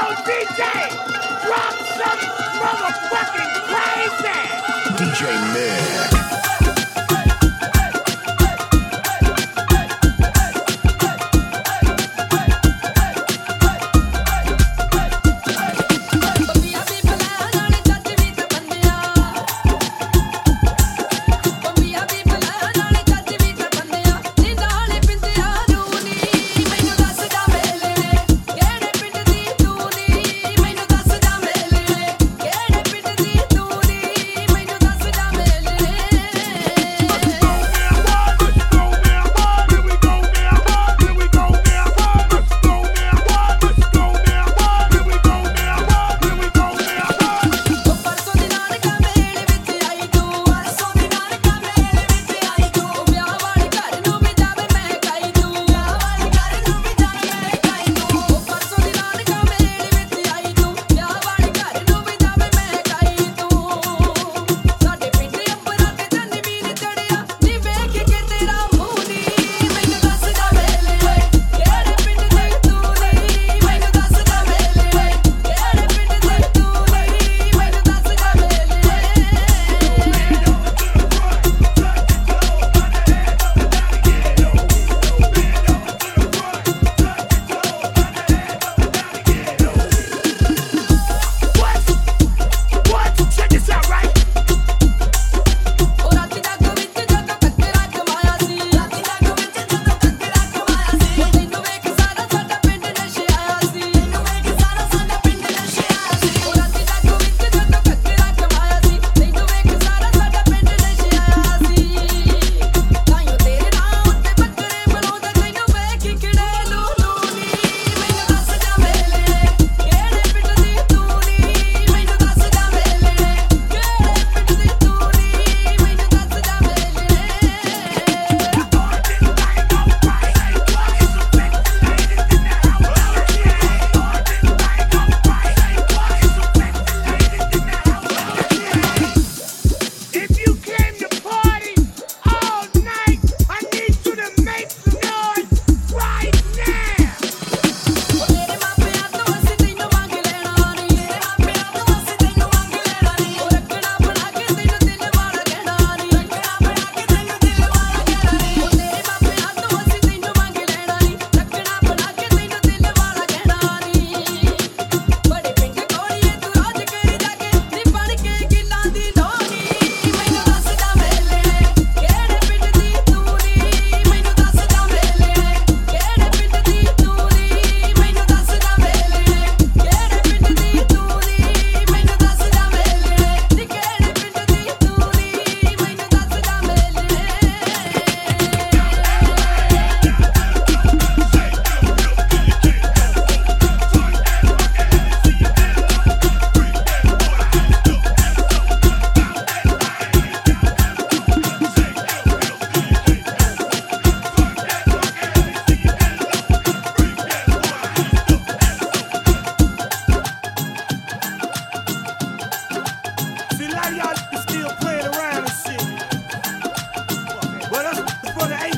Yo, DJ, drop some motherfucking crazy.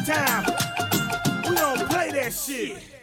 time. We don't play that shit.